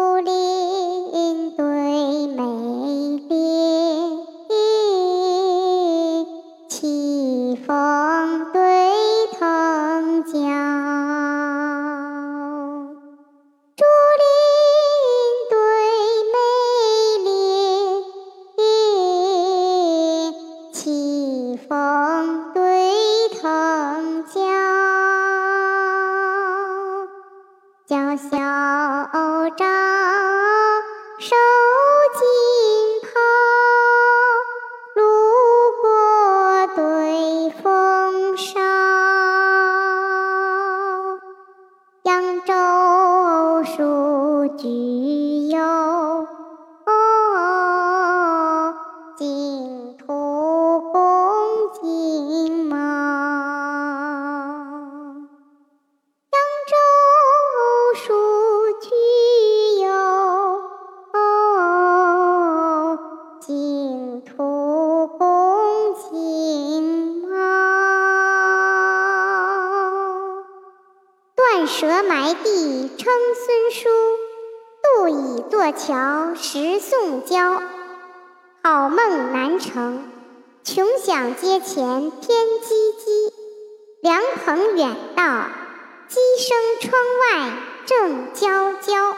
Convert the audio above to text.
驼铃对美蝶起风小昭。净土恭敬貌。断舌埋地称孙叔，渡以坐桥识宋娇。好梦难成，穷想阶前天机机。凉棚远道，鸡声窗外正悄悄。